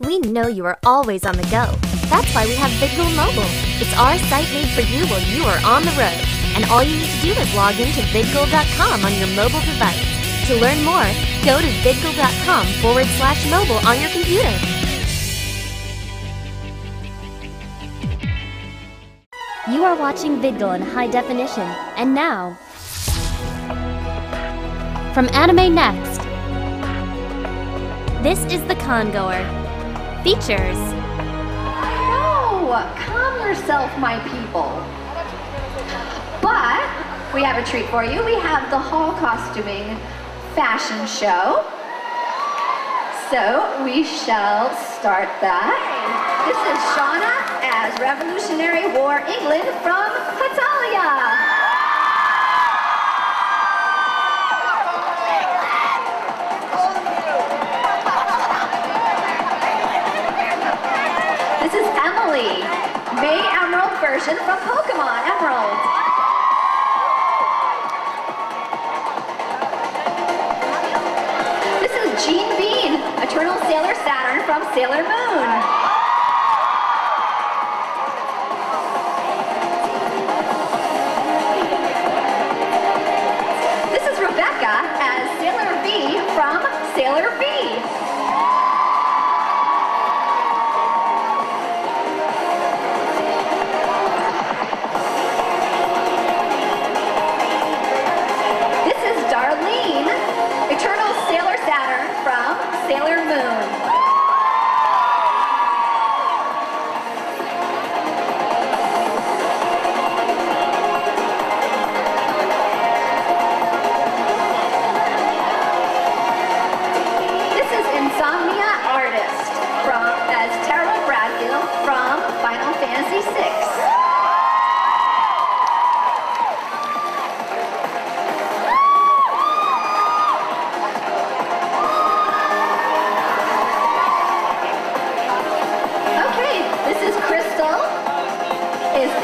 We know you are always on the go. That's why we have VidGoal Mobile. It's our site made for you while you are on the road. And all you need to do is log in to vidgoal.com on your mobile device. To learn more, go to vidgoal.com forward slash mobile on your computer. You are watching VidGoal in high definition. And now, from Anime Next, this is The Congoer. Features No! Calm yourself, my people. But we have a treat for you. We have the hall costuming fashion show. So we shall start that. This is Shauna as Revolutionary War England from Hetalia. Emily, May Emerald version from Pokemon Emerald. This is Jean Bean, Eternal Sailor Saturn from Sailor Moon.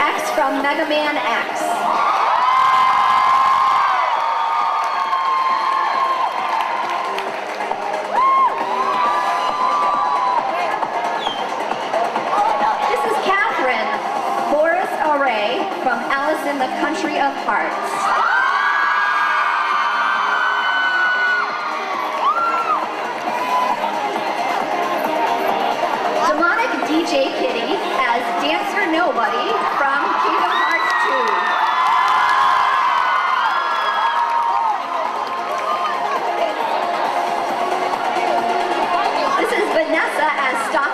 X from Mega Man X. This is Catherine. Boris Airay from Alice in the Country of Hearts. DJ Kitty as Dancer Nobody from Kingdom Hearts 2. This is Vanessa as Stocking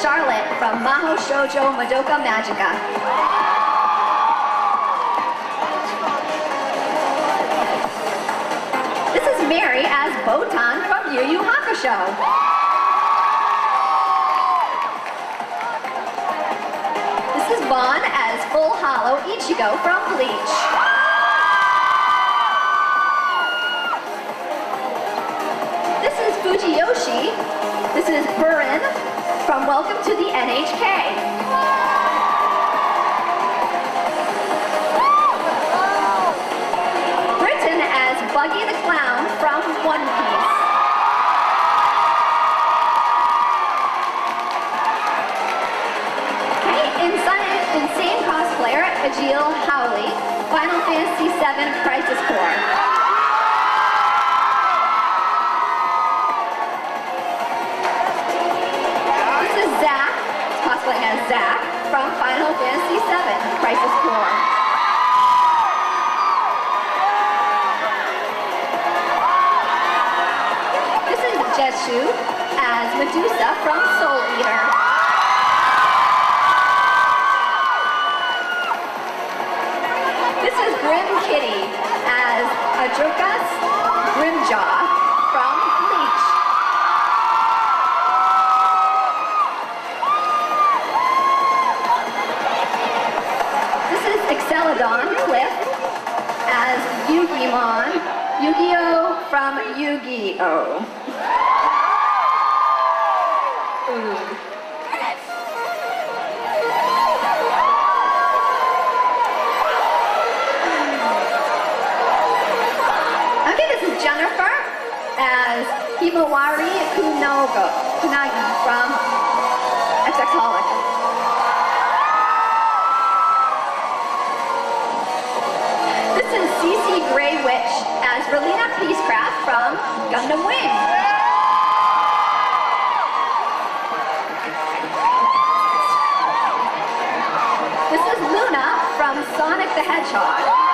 Charlotte from Maho Shoujo Madoka Magica. This is Mary as Botan from Yu Yu Hakusho. This is Vaughn as Full Hollow Ichigo from Bleach. This is Fujiyoshi. This is Burin from Welcome to the NHK. Britain as Buggy the Clown from One Piece. Okay, insane, insane cosplayer Ajil Howley, Final Fantasy VII Crisis Core. As Zack from Final Fantasy VII Crisis Core. This is Jeshu as Medusa from Soul Eater. Celadon Cliff as Yugimon, Yu-Gi-Oh from Yu-Gi-Oh. Okay, this is Jennifer as Himawari Kunogo, Kunagi Sonic the Hedgehog.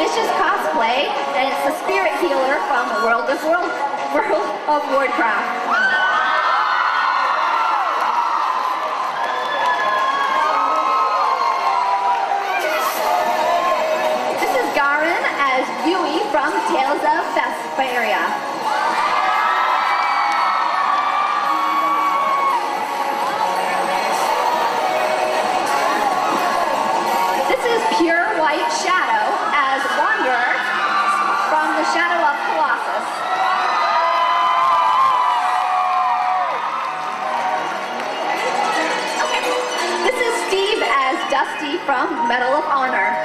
Vicious Cosplay, and it's the spirit healer from the World of World, World of Warcraft. This is Garin as Yui from Tales of Vesperia. This is Pure White Shadow Medal of Honor.